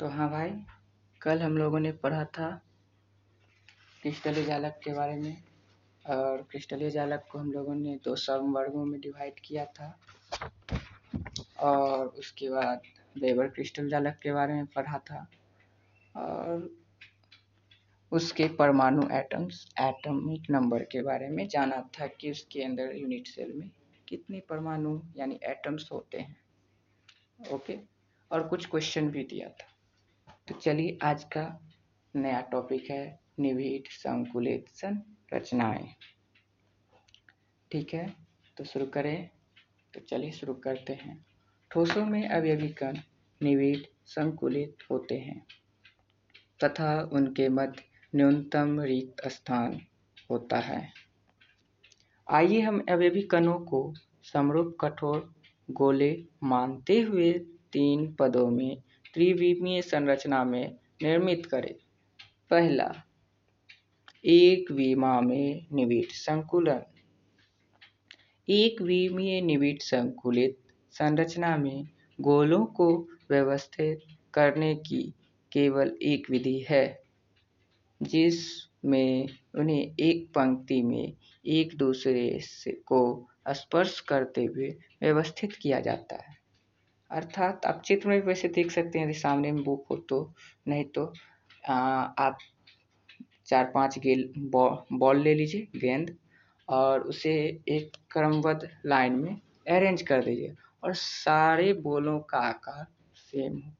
तो हाँ भाई, कल हम लोगों ने पढ़ा था क्रिस्टलीय जालक के बारे में और क्रिस्टलीय जालक को हम लोगों ने दो वर्गों में डिवाइड किया था और उसके बाद वेबर क्रिस्टल जालक के बारे में पढ़ा था और उसके परमाणु एटम्स एटॉमिक नंबर के बारे में जाना था कि उसके अंदर यूनिट सेल में कितने परमाणु यानी एटम्स होते हैं। ओके और कुछ क्वेश्चन भी दिया था। तो चलिए आज का नया टॉपिक है निविड संकुलित संरचनाएँ ठीक है? तो शुरू करें। तो चलिए शुरू करते हैं। ठोसों में अवयवी कण निविड संकुलित होते हैं तथा उनके मध्य न्यूनतम रिक्त स्थान होता है। आइए हम अवयवी कणों को समरूप कठोर गोले मानते हुए तीन पदों में त्रिविमीय संरचना में निर्मित करें। पहला, एक विमा में निविट संकुलन। एक विमीय निविड संकुलित संरचना में गोलों को व्यवस्थित करने की केवल एक विधि है, जिसमें उन्हें एक पंक्ति में एक दूसरे से को स्पर्श करते हुए व्यवस्थित किया जाता है। अर्थात आप चित्र में वैसे देख सकते हैं यदि सामने में बुक हो तो नहीं तो आप चार पाँच गेल बॉल ले लीजिए, गेंद, और उसे एक क्रमबद्ध लाइन में अरेंज कर दीजिए, और सारे बॉलों का आकार सेम हो।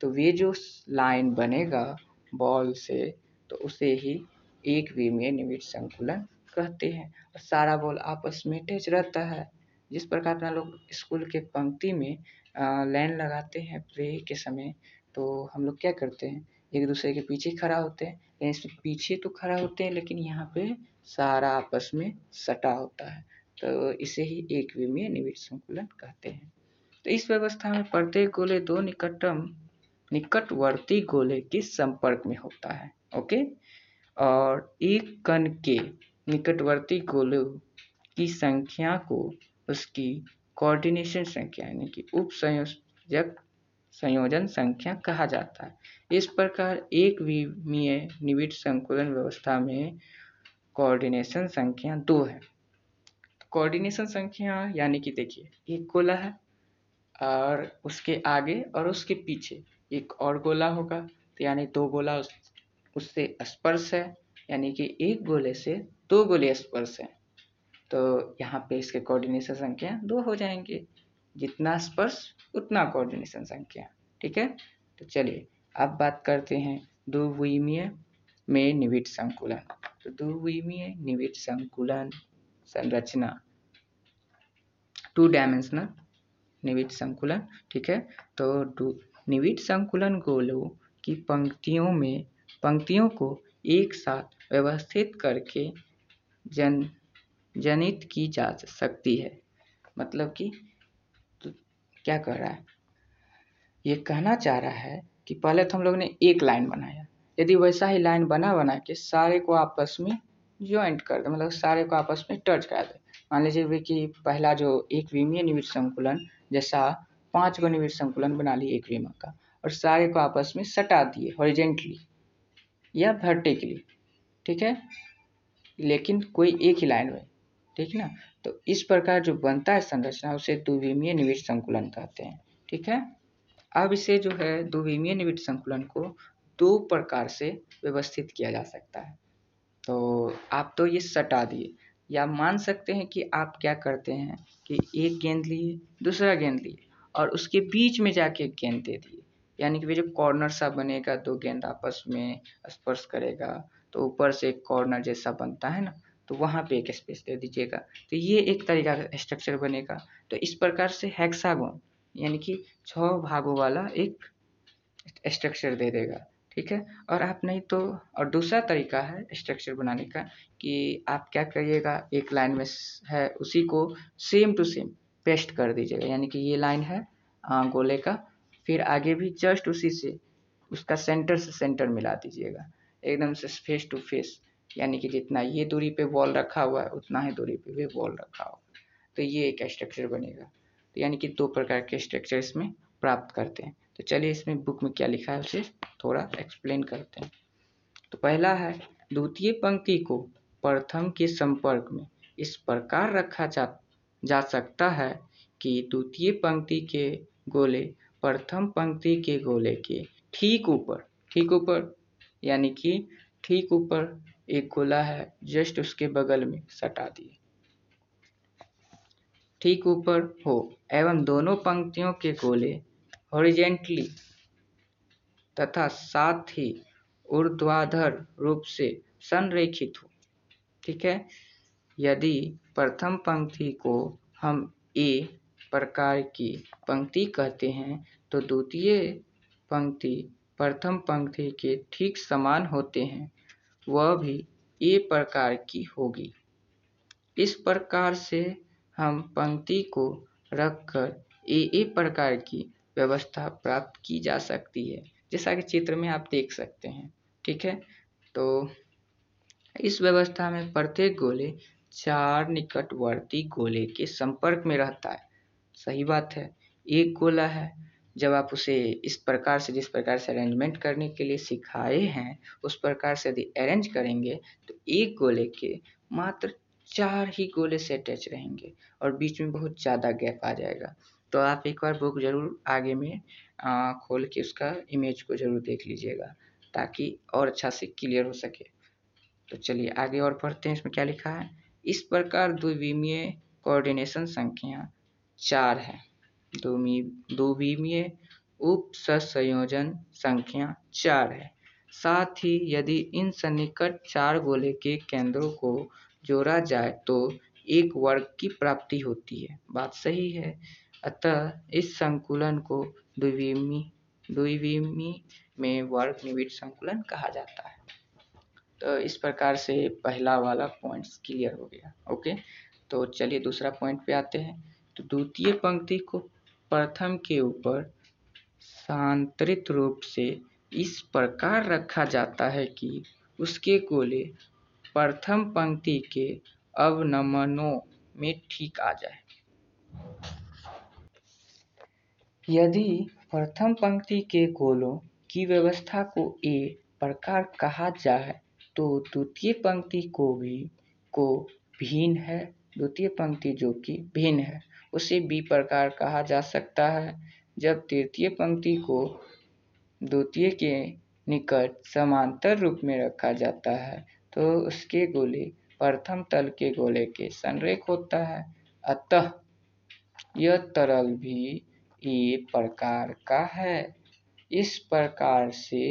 तो वे जो लाइन बनेगा बॉल से तो उसे ही एक विमीय निविड संकुलन कहते हैं। और सारा बॉल आपस में अटैच रहता है। जिस प्रकार अपना लोग स्कूल के पंक्ति में लाइन लगाते हैं प्रे के समय तो हम लोग क्या करते हैं? एक दूसरे के पीछे खड़ा होते हैं। लेकिन पीछे तो खड़ा होते हैं, लेकिन यहाँ पे सारा आपस में सटा होता है। तो इसे ही एक विमीय निविड संकुलन कहते हैं। तो इस व्यवस्था में प्रत्येक गोले दो निकटम, निकटवर्ती गोले के संपर्क में होता है। ओके? और एक कण के निकटवर्ती गोलों की संख्या को उसकी कोऑर्डिनेशन संख्या यानी कि उप संयोजक संयोजन संख्या कहा जाता है। इस प्रकार एक विमीय निविड संकुलन व्यवस्था में कोऑर्डिनेशन संख्या दो है। कोऑर्डिनेशन संख्या यानी कि देखिए एक गोला है और उसके आगे और उसके पीछे एक और गोला होगा तो यानी दो गोला उस, उससे स्पर्श है यानी कि एक गोले से दो गोले स्पर्श है। तो यहाँ पे इसके कोऑर्डिनेशन संख्या दो हो जाएँगे। जितना स्पर्श, उतना कोऑर्डिनेशन संख्या, ठीक है? तो चलिए, अब बात करते हैं द्विमीय में निविड संकुलन। तो द्विमीय निविड संकुलन संरचना टू डायमेंशनल निविड संकुलन, ठीक है? तो निविड संकुलन गोलों की पंक्तियों में, पंक्तियों को एक साथ व्यवस्थित करके जन जनित की जा सकती है। मतलब कि तो क्या कह रहा है? ये कहना चाह रहा है कि पहले तो हम लोग ने एक लाइन बनाया। यदि वैसा ही लाइन बना बना के सारे को आपस में ज्वाइंट कर दे मतलब सारे को आपस में टच कर दे। मान लीजिए कि पहला जो एक विमीय निविड संकुलन, जैसा पाँच गो निविड संकुलन बना लिए एक विमा का, और सारे को आपस में सटा दिए हॉरिजेंटली या वर्टिकली ठीक है? लेकिन कोई एक ही लाइन में। ठीक ना? तो इस प्रकार जो बनता है संरचना, उसे द्विमीय निविड संकुलन कहते हैं। ठीक है? अब इसे जो है द्विमीय निविड संकुलन को दो प्रकार से व्यवस्थित किया जा सकता है। तो आप तो ये सटा दिए। या मान सकते हैं कि आप क्या करते हैं कि एक गेंद लिए, दूसरा गेंद लिए, और उसके बीच में जाके गेंद दे दिए। यानी कि वे जो कॉर्नर सा बनेगा, दो गेंद आपस में स्पर्श करेगा तो ऊपर से एक कॉर्नर जैसा बनता है ना तो वहाँ पे एक स्पेस दे दीजिएगा। तो ये एक तरीका का स्ट्रक्चर बनेगा। तो इस प्रकार से हेक्सागोन यानी कि छः भागों वाला एक स्ट्रक्चर दे देगा। ठीक है? और आप नहीं तो और दूसरा तरीका है स्ट्रक्चर बनाने का कि आप क्या करिएगा, एक लाइन में है, उसी को सेम टू सेम पेस्ट कर दीजिएगा। यानी कि ये लाइन है गोले का। फिर आगे भी जस्ट उसी से, उसका सेंटर से सेंटर मिला दीजिएगा। एकदम से फेस टू फेस यानी कि जितना ये दूरी पे वॉल रखा हुआ है, उतना ही दूरी पे भी वॉल रखा हुआ तो ये एक स्ट्रक्चर बनेगा। तो यानी कि दो प्रकार के स्ट्रक्चर इसमें प्राप्त करते हैं। तो चलिए इसमें बुक में क्या लिखा है उसे, थोड़ा एक्सप्लेन करते हैं। तो पहला है, द्वितीय पंक्ति को प्रथम के संपर्क में इस प्रकार रखा जा जा सकता है कि द्वितीय पंक्ति के गोले प्रथम पंक्ति के गोले के ठीक ऊपर ठीक ऊपर, यानी कि ठीक ऊपर एक गोला है, जस्ट उसके बगल में सटा दिए। ठीक ऊपर हो, एवं दोनों पंक्तियों के गोले हॉरिजेंटली तथा साथ ही ऊर्ध्वाधर रूप से संरेखित हो। ठीक है? यदि प्रथम पंक्ति को हम ए प्रकार की पंक्ति कहते हैं तो द्वितीय पंक्ति प्रथम पंक्ति के ठीक समान होते हैं। वह भी ए प्रकार की होगी। इस प्रकार से हम पंक्ति को रखकर ए ए प्रकार की व्यवस्था प्राप्त की जा सकती है, जैसा कि चित्र में आप देख सकते हैं, ठीक है? तो इस व्यवस्था में प्रत्येक गोले चार निकटवर्ती गोले के संपर्क में रहता है। सही बात है, एक गोला है जब आप उसे इस प्रकार से जिस प्रकार से अरेंजमेंट करने के लिए सिखाए हैं उस प्रकार से यदि अरेंज करेंगे तो एक गोले के मात्र चार ही गोले से अटैच रहेंगे और बीच में बहुत ज़्यादा गैप आ जाएगा। तो आप एक बार बुक ज़रूर आगे में आ, खोल के उसका इमेज को ज़रूर देख लीजिएगा ताकि और अच्छा से क्लियर हो सके। तो चलिए आगे और पढ़ते हैं इसमें क्या लिखा है? इस प्रकार द्विविमीय कोऑर्डिनेशन संख्या चार है। द्विविमीय उप संयोजन संख्या चार है। साथ ही यदि इन सन्निकट चार गोले के केंद्रों को जोड़ा जाए तो एक वर्ग की प्राप्ति होती है। बात सही है। अतः इस संकुलन को द्विविमी द्विविमी में वर्ग निविड संकुलन कहा जाता है। तो इस प्रकार से पहला वाला पॉइंट्स क्लियर हो गया। ओके? तो चलिए दूसरा पॉइंट पे आते हैं। तो द्वितीय पंक्ति को प्रथम के ऊपर सांतरित रूप से इस प्रकार रखा जाता है कि उसके गोले प्रथम पंक्ति के अवनमनों में ठीक आ जाए। यदि प्रथम पंक्ति के गोलों की व्यवस्था को ए प्रकार कहा जाए तो द्वितीय पंक्ति को भी को भिन्न है, द्वितीय पंक्ति जो कि भिन्न है। उसे बी प्रकार कहा जा सकता है। जब तृतीय पंक्ति को द्वितीय के निकट समांतर रूप में रखा जाता है तो उसके गोले प्रथम तल के गोले के संरेख होता है। अतः यह तरल भी ए प्रकार का है। इस प्रकार से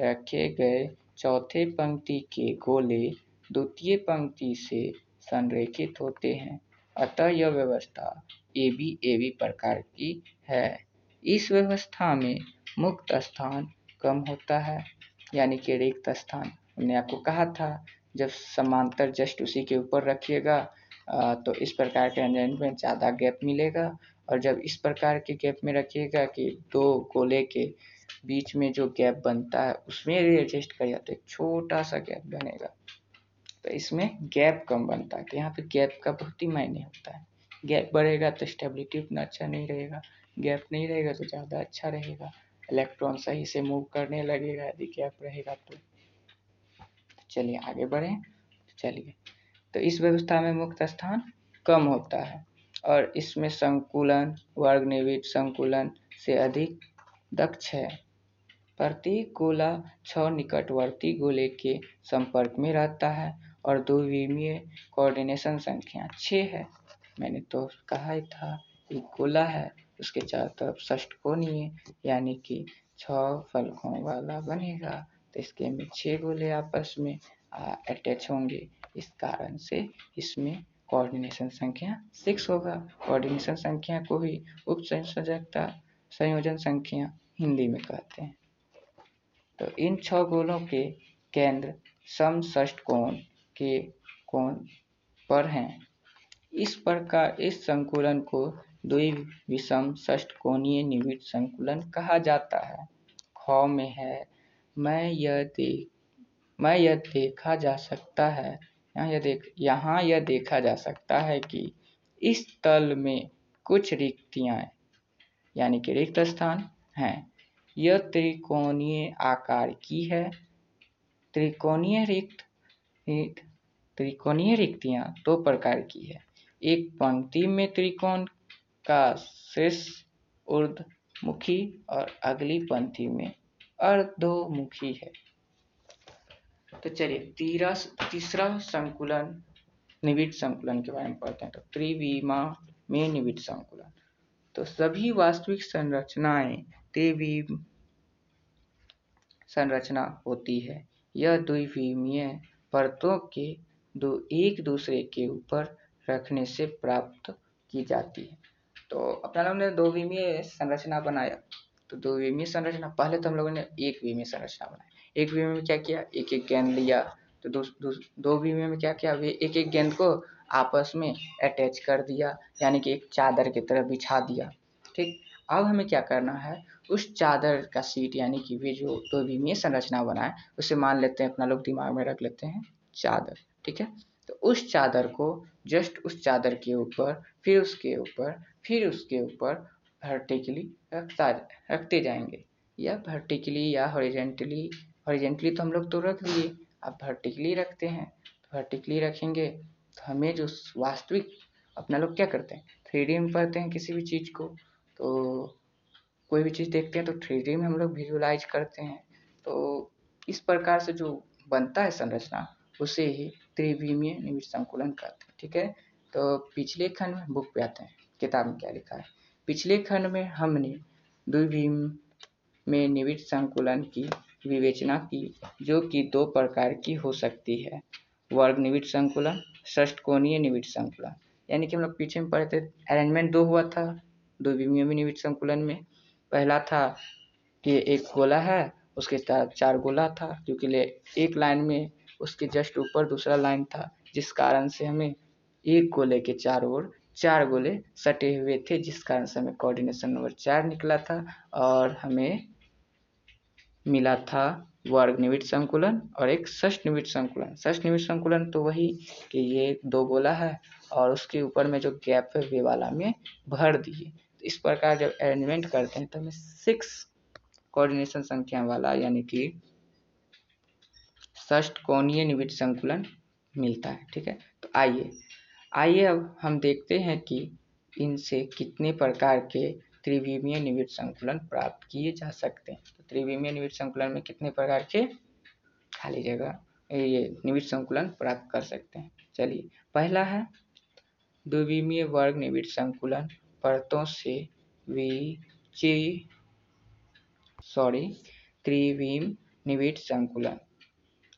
रखे गए चौथे पंक्ति के गोले द्वितीय पंक्ति से संरेखित होते हैं। अतः यह व्यवस्था ए बी ए बी प्रकार की है। इस व्यवस्था में मुक्त स्थान कम होता है, यानी कि रिक्त स्थान। हमने आपको कहा था, जब समांतर जस्ट उसी के ऊपर रखिएगा तो इस प्रकार के अरेंजमेंट में ज़्यादा गैप मिलेगा। और जब इस प्रकार के गैप में रखिएगा कि दो गोले के बीच में जो गैप बनता है, उसमें एडजस्ट करिए तो एक छोटा सा गैप बनेगा। तो इसमें गैप कम बनता है तो यहाँ पे गैप का बहुत ही मायने होता है। गैप बढ़ेगा तो स्टेबिलिटी उतना अच्छा नहीं रहेगा, गैप नहीं रहेगा तो ज़्यादा अच्छा रहेगा। इलेक्ट्रॉन सही से मूव करने लगेगा, यदि गैप रहेगा तो। चलिए आगे बढ़ें चलिए। तो इस व्यवस्था में मुक्त स्थान कम होता है और इसमें संकुलन वर्ग निवित संकुलन से अधिक दक्ष है। प्रत्येक गोला छह निकटवर्ती गोले के संपर्क में रहता है और द्विविमीय कोऑर्डिनेशन संख्या छः है। मैंने तो कहा ही था एक गोला है, उसके चारों तरफ़ षष्टकोणीय यानी कि छह फलकों वाला बनेगा। तो इसके में छः गोले आपस में अटैच होंगे। इस कारण से इसमें कोऑर्डिनेशन संख्या सिक्स होगा। कोऑर्डिनेशन संख्या को ही उप संयोजकता, संयोजन संख्या हिंदी में कहते हैं। तो इन छह गोलों के केंद्र समष्ट कोण के कोण पर हैं। इस प्रकार इस संकुलन को द्वि द्विविषम षष्टकोणीय निविड संकुलन कहा जाता है। ख में है, मैं यह देख मैं यह देखा जा सकता है, यहाँ यह देख, यहाँ यह देखा जा सकता है कि इस तल में कुछ रिक्तियाँ यानी कि रिक्त स्थान हैं। यह त्रिकोणीय आकार की है, त्रिकोणीय रिक्त, त्रिकोणीय रिक्तियाँ दो प्रकार की है। एक पंक्ति में त्रिकोण का शीर्ष ऊर्धमुखी और अगली पंक्ति में अर्धोमुखी है। तो चलिए तीसरा संकुलन, निविड संकुलन के बारे में पढ़ते हैं। तो त्रिविमा में निविड संकुलन। तो सभी वास्तविक संरचनाएँ त्रिविम संरचना होती है। यह द्विविमीय परतों के दो, एक दूसरे के ऊपर रखने से प्राप्त की जाती है। तो अपना लोग ने दो विमीय संरचना बनाया। तो दो विमीय संरचना पहले तो हम लोगों ने एक विमीय संरचना बनाई। एक विमीय में क्या किया? एक एक गेंद लिया। तो दो, दो, दो विमीय में क्या किया? एक एक गेंद को आपस में अटैच कर दिया यानी कि एक चादर की तरह बिछा दिया। ठीक? अब हमें क्या करना है? उस चादर का सीट यानी कि वे जो दो विमीय संरचना बनाए उसे मान लेते हैं अपना लोग दिमाग में रख लेते हैं चादर। ठीक है? तो उस चादर को, जस्ट उस चादर के ऊपर, फिर उसके ऊपर, फिर उसके ऊपर वर्टिकली रखता, रखते जाएँगे। या वर्टिकली या हॉरिजेंटली हॉरिजेंटली तो हम लोग तो रख दिए अब वर्टिकली रखते हैं तो वर्टिकली रखेंगे तो हमें जो वास्तविक, अपना लोग क्या करते हैं थ्री डी में पढ़ते हैं किसी भी चीज़ को तो कोई भी चीज़ देखते हैं तो थ्री डी में हम लोग विजुलाइज करते हैं। तो इस प्रकार से जो बनता है संरचना, उसे ही त्रिविमीय निविड संकुलन कहते हैं, ठीक है? तो पिछले खंड में बुक पे आते हैं, किताब में क्या लिखा है? पिछले खंड में हमने द्विभीम में निविड संकुलन की विवेचना की, जो कि दो प्रकार की हो सकती है। वर्ग निविड संकुलन षष्टकोणीय निविड संकुलन। यानी कि हम लोग पीछे में पढ़े थे अरेंजमेंट दो हुआ था दो विमीय निविड संकुलन में। पहला था कि एक गोला है, उसके चार गोला था, क्योंकि एक लाइन में उसके जस्ट ऊपर दूसरा लाइन था, जिस कारण से हमें एक गोले के चारों ओर चार गोले सटे हुए थे, जिस कारण से हमें कोऑर्डिनेशन नंबर चार निकला था और हमें मिला था वर्ग निविड संकुलन और एक षष्ठ निविड संकुलन। षष्ठ निविड संकुलन तो वही कि ये दो गोला है और उसके ऊपर में जो गैप है, वे वाला में भर दिए। तो इस प्रकार जब अरेंजमेंट करते हैं तो हमें सिक्स कोऑर्डिनेशन संख्या वाला यानी कि षष्ठ कोणीय निविड संकुलन मिलता है, ठीक है? तो आइए आइए अब हम देखते हैं कि इनसे कितने प्रकार के त्रिविमीय निविड संकुलन प्राप्त किए जा सकते हैं। तो त्रिविमीय निविड संकुलन में कितने प्रकार के? खाली जगह, ये निविड संकुलन प्राप्त कर सकते हैं। चलिए, पहला है द्विविमीय वर्ग निविड संकुलन परतों से विचि सॉरी त्रिविम निविड संकुलन।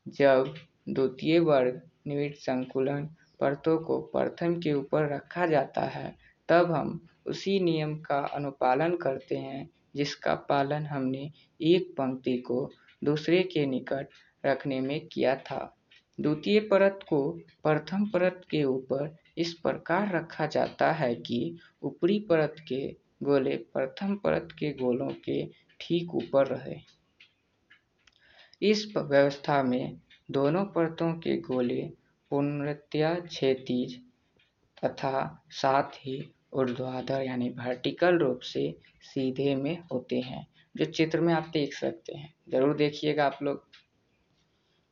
जब द्वितीय वर्ग निविड संकुलन परतों को प्रथम के ऊपर रखा जाता है, तब हम उसी नियम का अनुपालन करते हैं, जिसका पालन हमने एक पंक्ति को दूसरे के निकट रखने में किया था। द्वितीय परत को प्रथम परत के ऊपर इस प्रकार रखा जाता है कि ऊपरी परत के गोले प्रथम परत के गोलों के ठीक ऊपर रहे। इस व्यवस्था में दोनों परतों के गोले पूर्णतया क्षैतिज तथा साथ ही ऊर्ध्वाधर यानी वर्टिकल रूप से सीधे में होते हैं, जो चित्र में आप देख सकते हैं। ज़रूर देखिएगा आप लोग।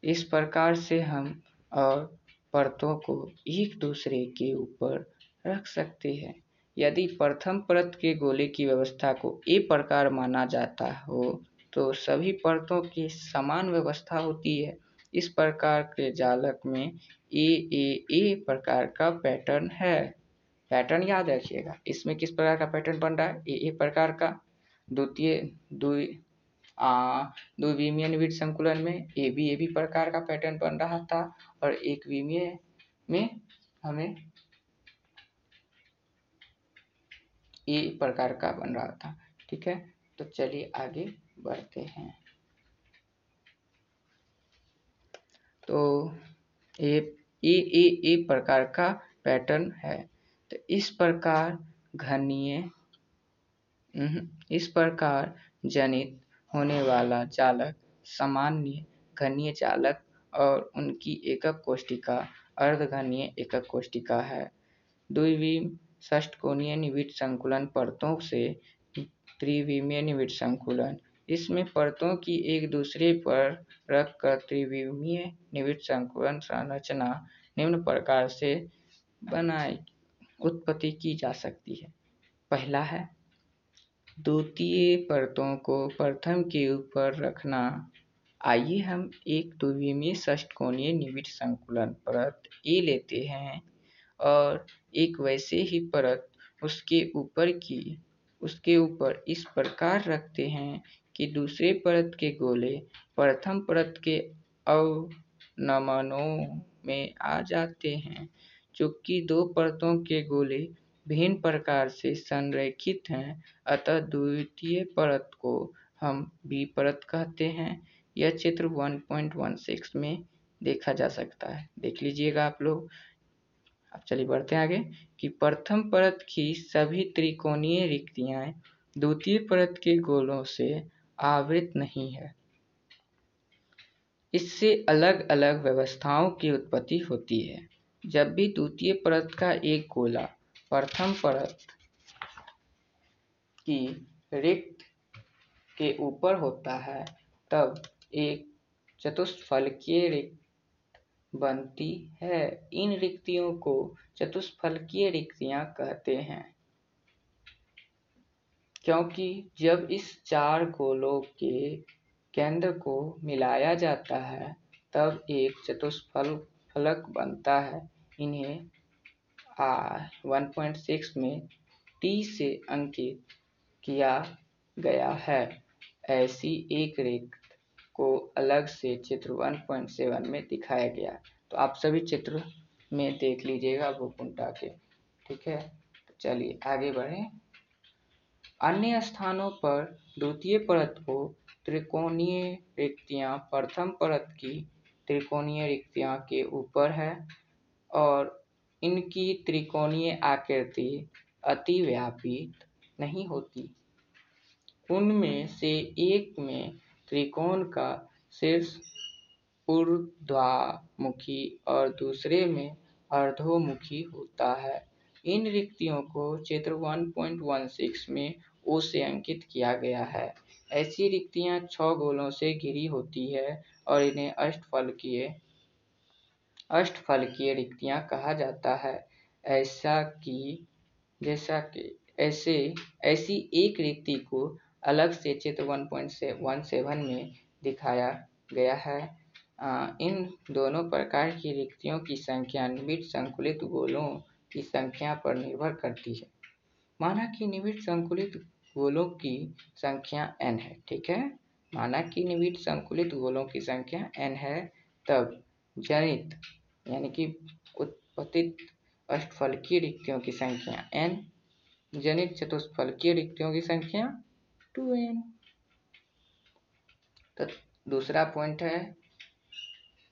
इस प्रकार से हम और परतों को एक दूसरे के ऊपर रख सकते हैं। यदि प्रथम परत के गोले की व्यवस्था को ए प्रकार माना जाता हो तो सभी परतों की समान व्यवस्था होती है। इस प्रकार के जालक में ए ए ए प्रकार का पैटर्न है। पैटर्न याद रखिएगा, इसमें किस प्रकार का पैटर्न बन रहा है? ए ए प्रकार का। द्वितीय, द्वि द्विविमीय निविड संकुलन में ए बी ए बी प्रकार का पैटर्न बन रहा था और एक विमीय में हमें ए प्रकार का बन रहा था। ठीक है तो चलिए आगे। बढ़ते हैं। तो ए ए ए ए प्रकार का पैटर्न है। तो इस प्रकार घनीय इस प्रकार जनित होने वाला चालक, सामान्य घनीय चालक और उनकी एकक कोष्टिका अर्धघनीय एकक कोष्टिका है। द्विवीम षष्टकोणीय निविट संकुलन परतों से त्रिविमीय निविड संकुलन इसमें परतों की एक दूसरे पर रखकर त्रिविमीय निविड़ संकुलन संरचना निम्न प्रकार से बनाई, उत्पत्ति की जा सकती है। पहला है, द्वितीय परतों को प्रथम के ऊपर रखना। आइए हम एक द्विविमीय षष्टकोणीय निविड़ संकुलन परत ए लेते हैं और एक वैसे ही परत उसके ऊपर की, उसके ऊपर इस प्रकार रखते हैं कि दूसरे परत के गोले प्रथम परत के अवनमनों में आ जाते हैं चूँकि दो परतों के गोले भिन्न प्रकार से संरेखित हैं। अतः द्वितीय परत को हम बी परत कहते हैं। यह चित्र 1.16 में देखा जा सकता है। देख लीजिएगा आप लोग। अब चलिए बढ़ते हैं आगे, कि प्रथम परत की सभी त्रिकोणीय रिक्तियाँ द्वितीय परत के गोलों से आवृत नहीं है। इससे अलग अलग व्यवस्थाओं की उत्पत्ति होती है। जब भी द्वितीय परत का एक गोला प्रथम परत की रिक्त के ऊपर होता है, तब एक चतुष्फलकीय रिक्त बनती है। इन रिक्तियों को चतुष्फलकीय रिक्तियाँ कहते हैं। क्योंकि जब इस चार गोलों के केंद्र को मिलाया जाता है, तब एक चतुष्फल फलक बनता है। इन्हें पॉइंट सिक्स में टी से अंकित किया गया है। ऐसी एक रेख को अलग से चित्र 1.7 में दिखाया गया। तो आप सभी चित्र में देख लीजिएगा उल्टा के। ठीक है? तो चलिए आगे बढ़ें। अन्य स्थानों पर द्वितीय परत को त्रिकोणीय रिक्तियाँ, प्रथम परत की त्रिकोणीय रिक्तियाँ के ऊपर है और इनकी त्रिकोणीय आकृति अतिव्यापित नहीं होती। उनमें से एक में त्रिकोण का शीर्ष ऊर्ध्वामुखी और दूसरे में अर्धोमुखी होता है। इन रिक्तियों को चित्र 1.16 में ओ से अंकित किया गया है। ऐसी रिक्तियाँ छह गोलों से घिरी होती है और इन्हें अष्टफलकीय अष्टफलकीय रिक्तियाँ कहा जाता है। ऐसा कि, जैसा कि, ऐसे, ऐसी एक रिक्ति को अलग से चित्र 1.17 में दिखाया गया है। इन दोनों प्रकार की रिक्तियों की संख्या निबिड़ संकुलित गोलों की संख्या पर निर्भर करती है। माना कि निबिड़ संकुलित गोलों की संख्या n है, ठीक है? माना कि निबिड़ संकुलित गोलों की संख्या n है, तब जनित, यानी कि उत्पतित अष्टफलकीय रिक्तियों की संख्या n, जनित चतुष्फलकीय रिक्तियों की संख्या 2n तो दूसरा पॉइंट है,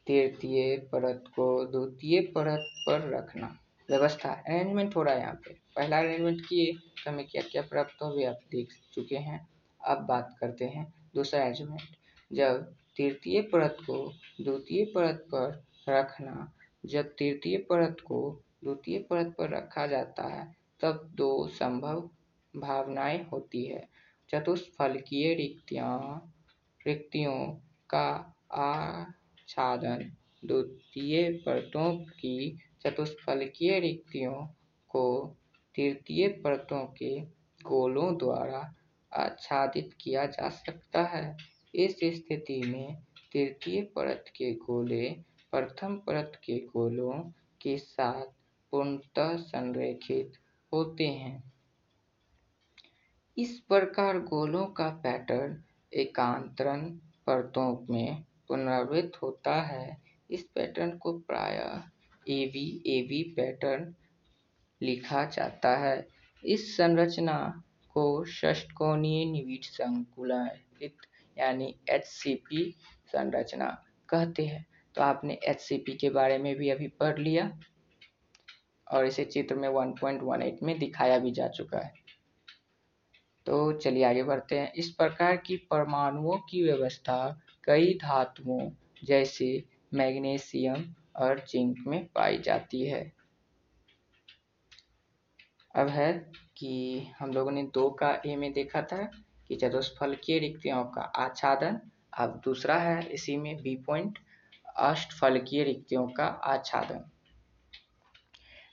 तृतीय परत को द्वितीय परत पर रखना। व्यवस्था अरेंजमेंट हो रहा है यहाँ पे। पहला अरेंजमेंट किए तो हमें क्या क्या प्राप्त हो भी आप देख चुके हैं। अब बात करते हैं दूसरा अरेंजमेंट जब तृतीय परत को द्वितीय परत पर रखना, जब तृतीय परत को द्वितीय परत पर रखा जाता है, तब दो संभव भावनाएँ होती है। चतुष्फलकीय रिक्तियाँ, रिक्तियों का आच्छादन। द्वितीय परतों की चतुष्फलकीय रिक्तियों को तृतीय परतों के गोलों द्वारा आच्छादित किया जा सकता है। इस स्थिति में तृतीय परत के गोले प्रथम परत के गोलों के साथ पूर्णतः संरेखित होते हैं। इस प्रकार गोलों का पैटर्न एकांतरण परतों में पुनरावृत्त होता है। इस पैटर्न को प्रायः A B A B pattern लिखा जाता है। इस संरचना को षष्टकोणीय निविड़ संकुलित यानी पी संरचना कहते हैं। तो आपने पी के बारे में भी अभी पढ़ लिया और इसे चित्र में 1.18 में दिखाया भी जा चुका है। तो चलिए आगे बढ़ते हैं। इस प्रकार की परमाणुओं की व्यवस्था कई धातुओं जैसे मैग्नीशियम और जिंक में पाई जाती है। अब है कि हम लोगों ने दो का ए में देखा था कि चतुष्फलकीय रिक्तियों का आच्छादन, अब दूसरा है इसी में बी पॉइंट अष्टफलकीय रिक्तियों का आच्छादन।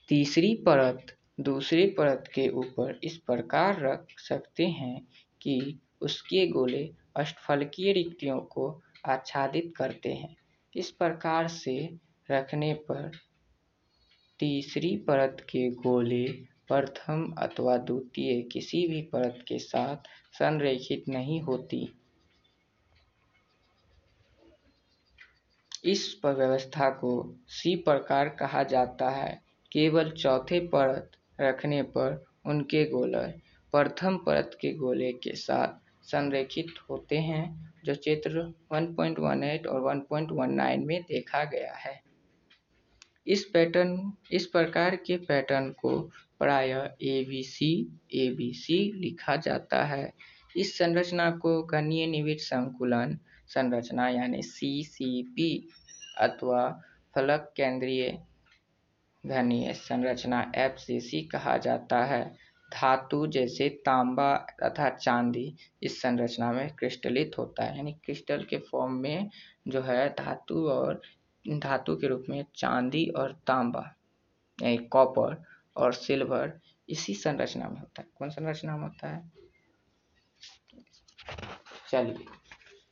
तीसरी परत, दूसरी परत के ऊपर इस प्रकार रख सकते हैं कि उसके गोले अष्टफलकीय रिक्तियों को आच्छादित करते हैं। इस प्रकार से रखने पर तीसरी परत के गोले प्रथम अथवा द्वितीय किसी भी परत के साथ संरेखित नहीं होती। इस व्यवस्था को सी प्रकार कहा जाता है। केवल चौथे परत रखने पर उनके गोले प्रथम परत के गोले के साथ संरेखित होते हैं, जो चित्र 1.18 और 1.19 में देखा गया है। इस पैटर्न, इस प्रकार के पैटर्न को प्राय A B C A B C लिखा जाता है। इस संरचना को कनीय निविड संकुलन संरचना यानी सी सी पी अथवा फलक केंद्रीय घनीय संरचना एफ़ सी सी कहा जाता है। धातु जैसे तांबा तथा चांदी इस संरचना में क्रिस्टलित होता है, यानी क्रिस्टल के फॉर्म में जो है धातु और धातु के रूप में चांदी और तांबा, यानी कॉपर और सिल्वर, इसी संरचना में होता है। कौन संरचना में होता है? चलिए,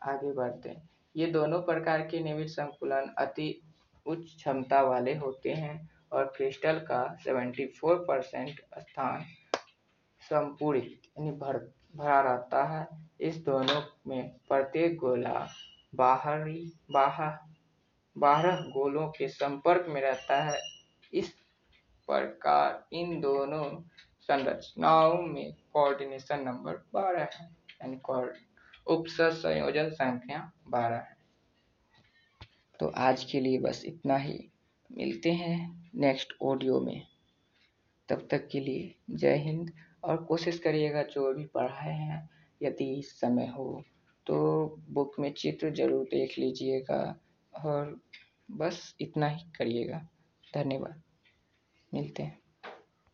आगे बढ़ते हैं। ये दोनों प्रकार के निविड संकुलन अति उच्च क्षमता वाले होते हैं और क्रिस्टल का 74 परसेंट स्थान संपूरित यानी भर, भरा रहता है। इस दोनों में प्रत्येक गोला बाहरी, बाहर बारह गोलों के संपर्क में रहता है। इस प्रकार इन दोनों संरचनाओं में कोऑर्डिनेशन नंबर बारह है, यानी संयोजन संख्या बारह है। तो आज के लिए बस इतना ही। मिलते हैं नेक्स्ट ऑडियो में। तब तक के लिए जय हिंद और कोशिश करिएगा जो भी पढ़ाए हैं, यदि समय हो तो बुक में चित्र ज़रूर देख लीजिएगा। और बस इतना ही करिएगा। धन्यवाद। मिलते हैं।